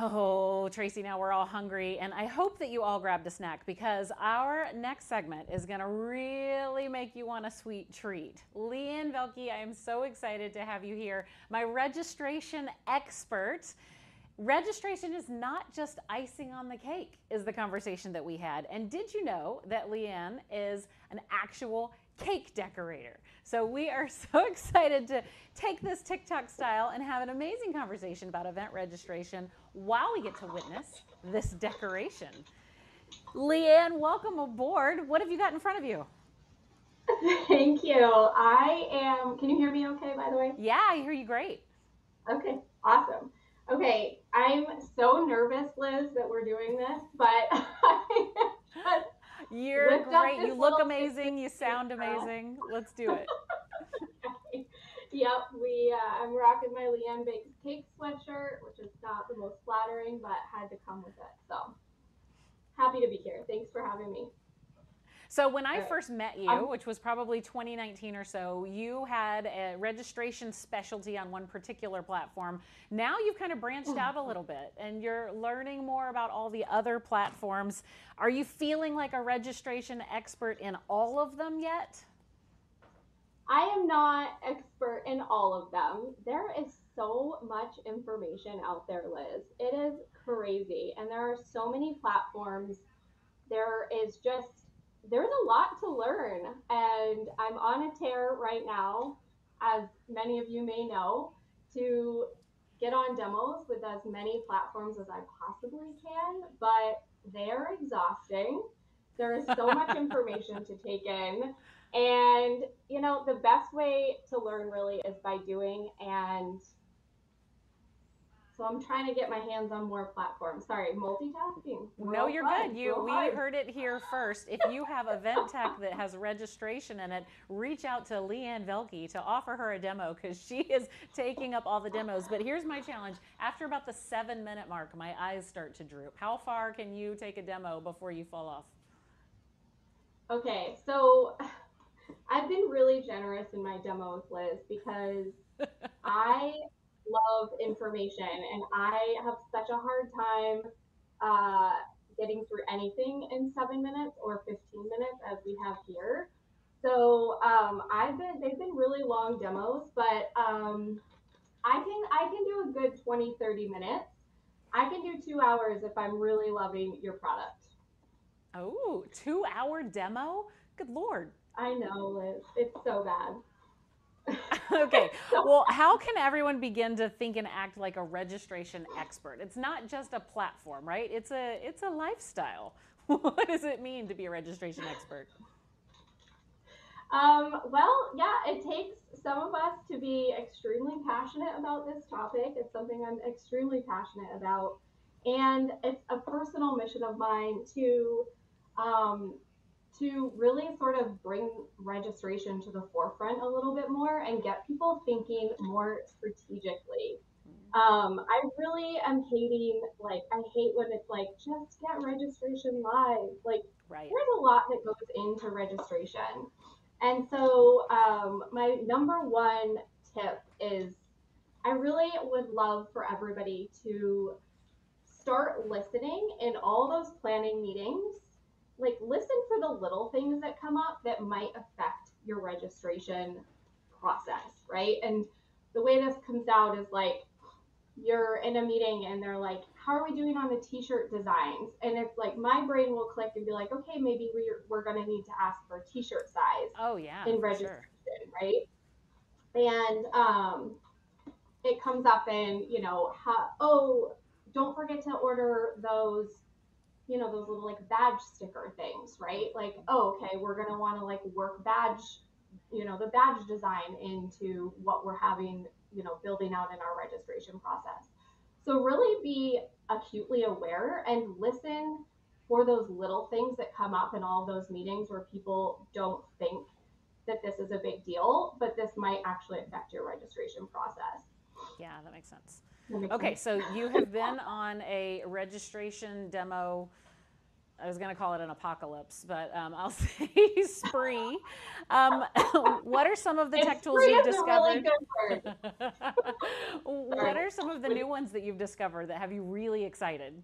Oh, Tracy, now we're all hungry, and I hope that you all grabbed a snack because our next segment is going to really make you want a sweet treat. Leanne Velke, I am so excited to have you here, my registration expert. Registration is not just icing on the cake, is the conversation that we had. And did you know that Leanne is an actual cake decorator? So we are so excited to take this TikTok style and have an amazing conversation about event registration while we get to witness this decoration. Leanne, welcome aboard. What have you got in front of you? Thank you. I am, can you hear me okay, by the way? Yeah, I hear you great. Okay, awesome. Okay, I'm so nervous, Liz, that we're doing this, but I You're great. You look amazing. You sound amazing. Let's do it. yep, we. Uh, I'm rocking my Leanne Bakes Cake sweatshirt, which is not the most flattering, but had to come with it. So happy to be here. Thanks for having me. So when I first met you, um, which was probably 2019 or so, you had a registration specialty on one particular platform. Now you've kind of branched out a little bit and you're learning more about all the other platforms. Are you feeling like a registration expert in all of them yet? I am not expert in all of them. There is so much information out there, Liz. It is crazy. And there are so many platforms. There is just there's a lot to learn, and I'm on a tear right now, as many of you may know, to get on demos with as many platforms as I possibly can, but they're exhausting. There is so much information to take in. And, you know, the best way to learn really is by doing and so I'm trying to get my hands on more platforms. Sorry, multitasking. no, you're fun. good. You we hard. heard it here first. If you have event tech that has registration in it, reach out to Leanne Velke to offer her a demo because she is taking up all the demos. But here's my challenge. After about the seven minute mark, my eyes start to droop. How far can you take a demo before you fall off? Okay, so I've been really generous in my demos, Liz, because I love information, and I have such a hard time uh, getting through anything in seven minutes or 15 minutes as we have here. So um, I've been they've been really long demos, but um, I can I can do a good 20 30 minutes. I can do two hours if I'm really loving your product. Oh, two hour demo? Good lord. I know, Liz. It's so bad. Okay. Well, how can everyone begin to think and act like a registration expert? It's not just a platform, right? It's a it's a lifestyle. what does it mean to be a registration expert? Um, well, yeah, it takes some of us to be extremely passionate about this topic. It's something I'm extremely passionate about. And it's a personal mission of mine to um, to really sort of bring registration to the forefront a little bit more and get people thinking more strategically. Um, I really am hating, like, I hate when it's like, just get registration live. Like, right. there's a lot that goes into registration. And so, um, my number one tip is I really would love for everybody to start listening in all those planning meetings like listen for the little things that come up that might affect your registration process, right? And the way this comes out is like you're in a meeting and they're like, how are we doing on the t-shirt designs? And it's like my brain will click and be like, okay, maybe we're, we're going to need to ask for t-shirt size. Oh yeah. In registration, sure. right? And um, it comes up in, you know, how, oh, don't forget to order those you know, those little like badge sticker things, right? Like, oh, okay, we're gonna want to like work badge, you know, the badge design into what we're having, you know, building out in our registration process. So really be acutely aware and listen for those little things that come up in all those meetings where people don't think that this is a big deal, but this might actually affect your registration process. Yeah, that makes sense. Okay, so you have been on a registration demo I was going to call it an apocalypse, but um, I'll say spree. Um, what are some of the tech tools you've discovered? Really what are some of the new ones that you've discovered that have you really excited?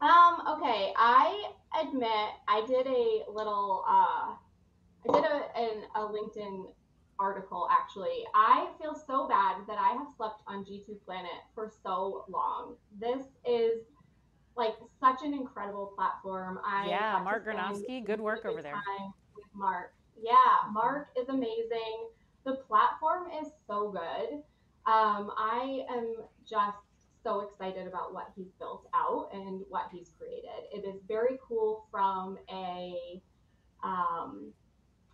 Um, okay, I admit I did a little, uh, I did a, an, a LinkedIn article actually. I feel so bad that I have slept on G2 Planet for so long. This is like such an incredible platform. I yeah, Mark Gronowski, good work over there. With Mark, yeah, Mark is amazing. The platform is so good. Um, I am just so excited about what he's built out and what he's created. It is very cool from a um,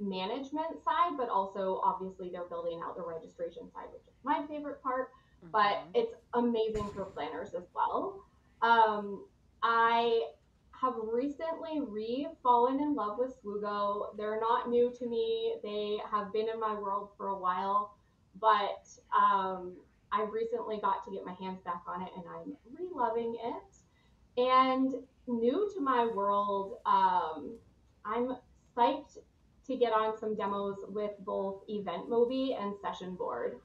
management side, but also obviously they're building out the registration side, which is my favorite part. Mm-hmm. But it's amazing for planners as well. Um, I have recently re-fallen in love with Swoogo. They're not new to me. They have been in my world for a while, but um, I recently got to get my hands back on it, and I'm re-loving it. And new to my world, um, I'm psyched to get on some demos with both EventMobi and Session Board.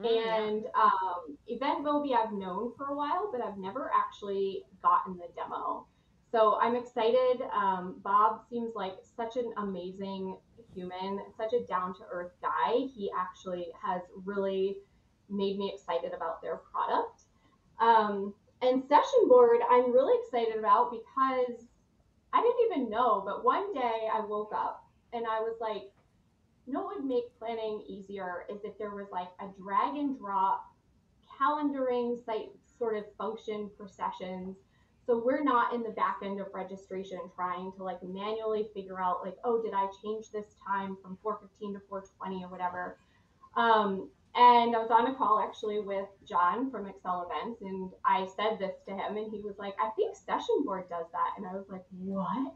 Mm, and yeah. um, EventMobi I've known for a while, but I've never actually gotten the demo. So I'm excited. Um, Bob seems like such an amazing human, such a down to earth guy. He actually has really made me excited about their product. Um, and Session Board, I'm really excited about because I didn't even know, but one day I woke up and I was like, you know what would make planning easier is if there was like a drag and drop calendaring site sort of function for sessions. So we're not in the back end of registration trying to like manually figure out like, oh, did I change this time from 415 to 420 or whatever. Um, and I was on a call actually with John from Excel Events, and I said this to him, and he was like, I think Session Board does that. And I was like, what?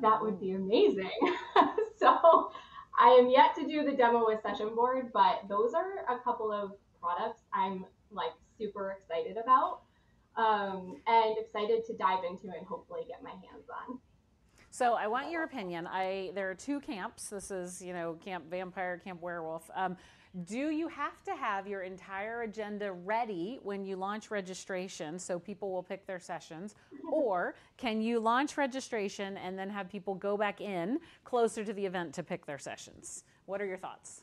That would be amazing. so I am yet to do the demo with Session Board, but those are a couple of products I'm like super excited about um, and excited to dive into and hopefully get my hands on. So I want your opinion. I there are two camps. This is you know Camp Vampire, Camp Werewolf. Um, do you have to have your entire agenda ready when you launch registration so people will pick their sessions? Or can you launch registration and then have people go back in closer to the event to pick their sessions? What are your thoughts?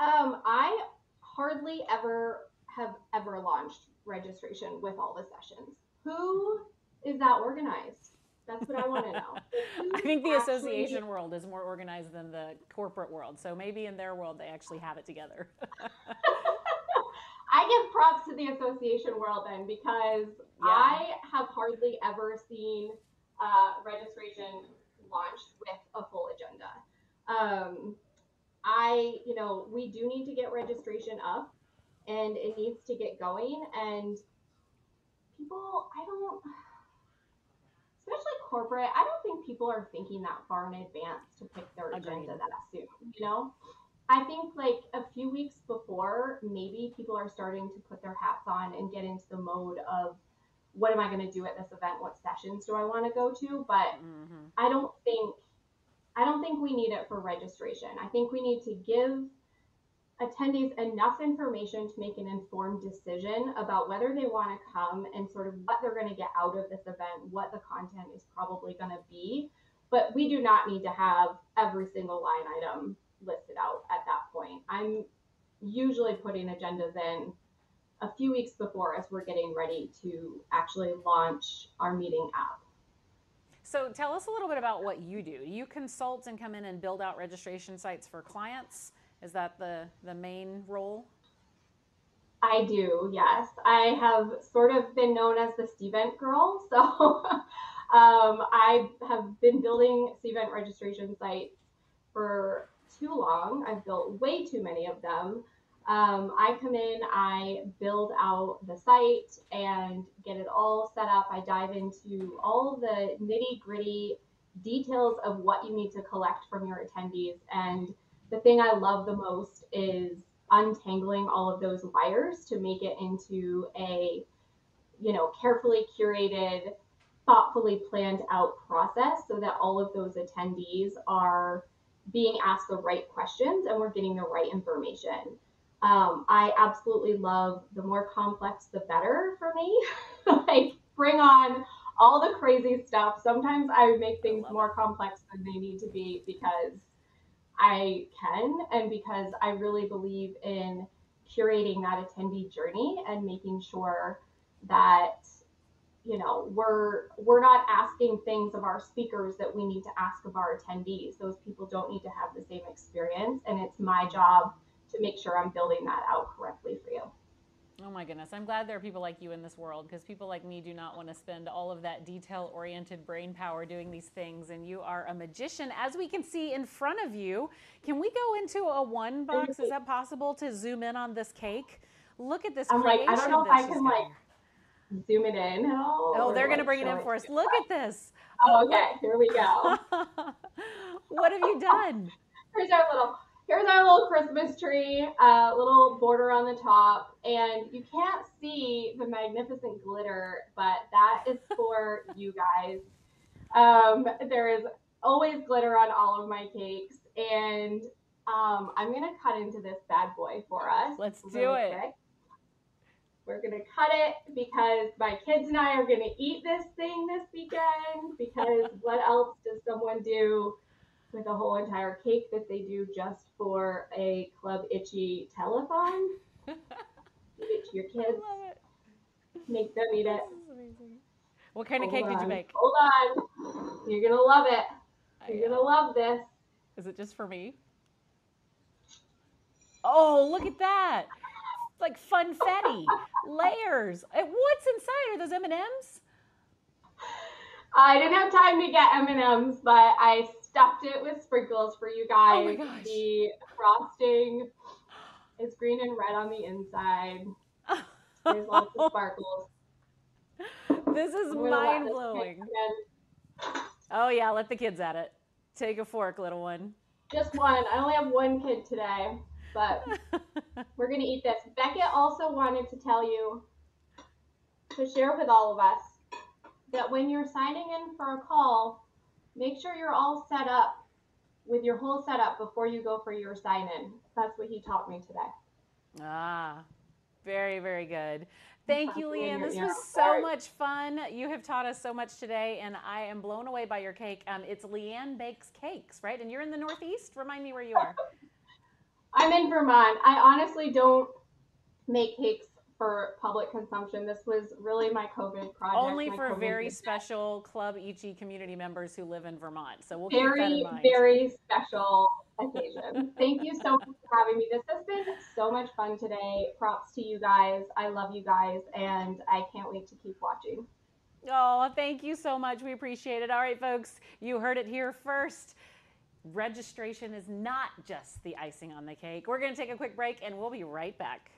Um, I hardly ever have ever launched registration with all the sessions. Who is that organized? That's what I want to know. I think the actually, association world is more organized than the corporate world. So maybe in their world they actually have it together. I give props to the association world then because yeah. I have hardly ever seen uh, registration launched with a full agenda. Um, I, you know, we do need to get registration up and it needs to get going. And people, I don't corporate, I don't think people are thinking that far in advance to pick their agenda that soon. You know, I think like a few weeks before, maybe people are starting to put their hats on and get into the mode of what am I going to do at this event? What sessions do I want to go to? But mm-hmm. I don't think I don't think we need it for registration. I think we need to give attendees enough information to make an informed decision about whether they want to come and sort of what they're going to get out of this event, what the content is probably going to be. But we do not need to have every single line item listed out at that point. I'm usually putting agendas in a few weeks before as we're getting ready to actually launch our meeting app. So tell us a little bit about what you do. You consult and come in and build out registration sites for clients. Is that the, the main role? I do, yes. I have sort of been known as the Cvent girl. So um, I have been building Cvent registration sites for too long. I've built way too many of them. Um, I come in, I build out the site and get it all set up. I dive into all the nitty gritty details of what you need to collect from your attendees and the thing I love the most is untangling all of those wires to make it into a, you know, carefully curated thoughtfully planned out process so that all of those attendees are being asked the right questions and we're getting the right information. Um, I absolutely love the more complex, the better for me. like, bring on all the crazy stuff. Sometimes I make things more it. complex than they need to be because I can and because I really believe in curating that attendee journey and making sure that you know we're we're not asking things of our speakers that we need to ask of our attendees. Those people don't need to have the same experience and it's my job to make sure i'm building that out correctly for you Oh my goodness. I'm glad there are people like you in this world because people like me do not want to spend all of that detail oriented brain power doing these things. And you are a magician, as we can see in front of you. Can we go into a one box? Is that possible to zoom in on this cake? Look at this. I'm like, I don't know if I can like zoom it in all. Oh, they're going to bring it in for us. Look at this. Oh, okay. Here we go. what have you done? Here's our little here's our little Christmas tree, a uh, little border on the top, and you can't see the magnificent glitter, but that is for you guys. Um, there is always glitter on all of my cakes, and um, I'm gonna cut into this bad boy for us. Let's do it. Quick. We're gonna cut it because my kids and I are gonna eat this thing this weekend. Because what else does someone do with a whole entire cake that they do just for a Club Ichi telethon. Give it to your kids. Make them eat it. What kind Hold of cake on. did you make? Hold on. You're gonna love it. You're gonna love this. Is it just for me? Oh, look at that! It's like funfetti layers. What's inside? Are those M and M's? I didn't have time to get M and M's, but I stuffed it with sprinkles for you guys. Oh my gosh. The frosting is green and red on the inside. There's lots of sparkles. This is mind blowing. Oh yeah, let the kids at it. Take a fork, little one. Just one. I only have one kid today, but we're gonna eat this. Beckett also wanted to tell you to share with all of us that when you're signing in for a call, make sure you're all set up with your whole setup before you go for your sign in. That's what he taught me today. Ah, very, very good. Thank you, Leanne. This was so much fun. You have taught us so much today, and I am blown away by your cake. Um, it's Leanne Bakes Cakes, right? And you're in the Northeast? Remind me where you are. I'm in Vermont. I honestly don't make cakes for public consumption. This was really my COVID project. Only for COVID very special Club Ichi community members who live in Vermont. So we'll very, keep that. Very special occasion. Thank you so much for having me. This has been so much fun today. Props to you guys. I love you guys, and I can't wait to keep watching. Oh, thank you so much. We appreciate it. All right, folks, you heard it here first. Registration is not just the icing on the cake. We're going to take a quick break, and we'll be right back.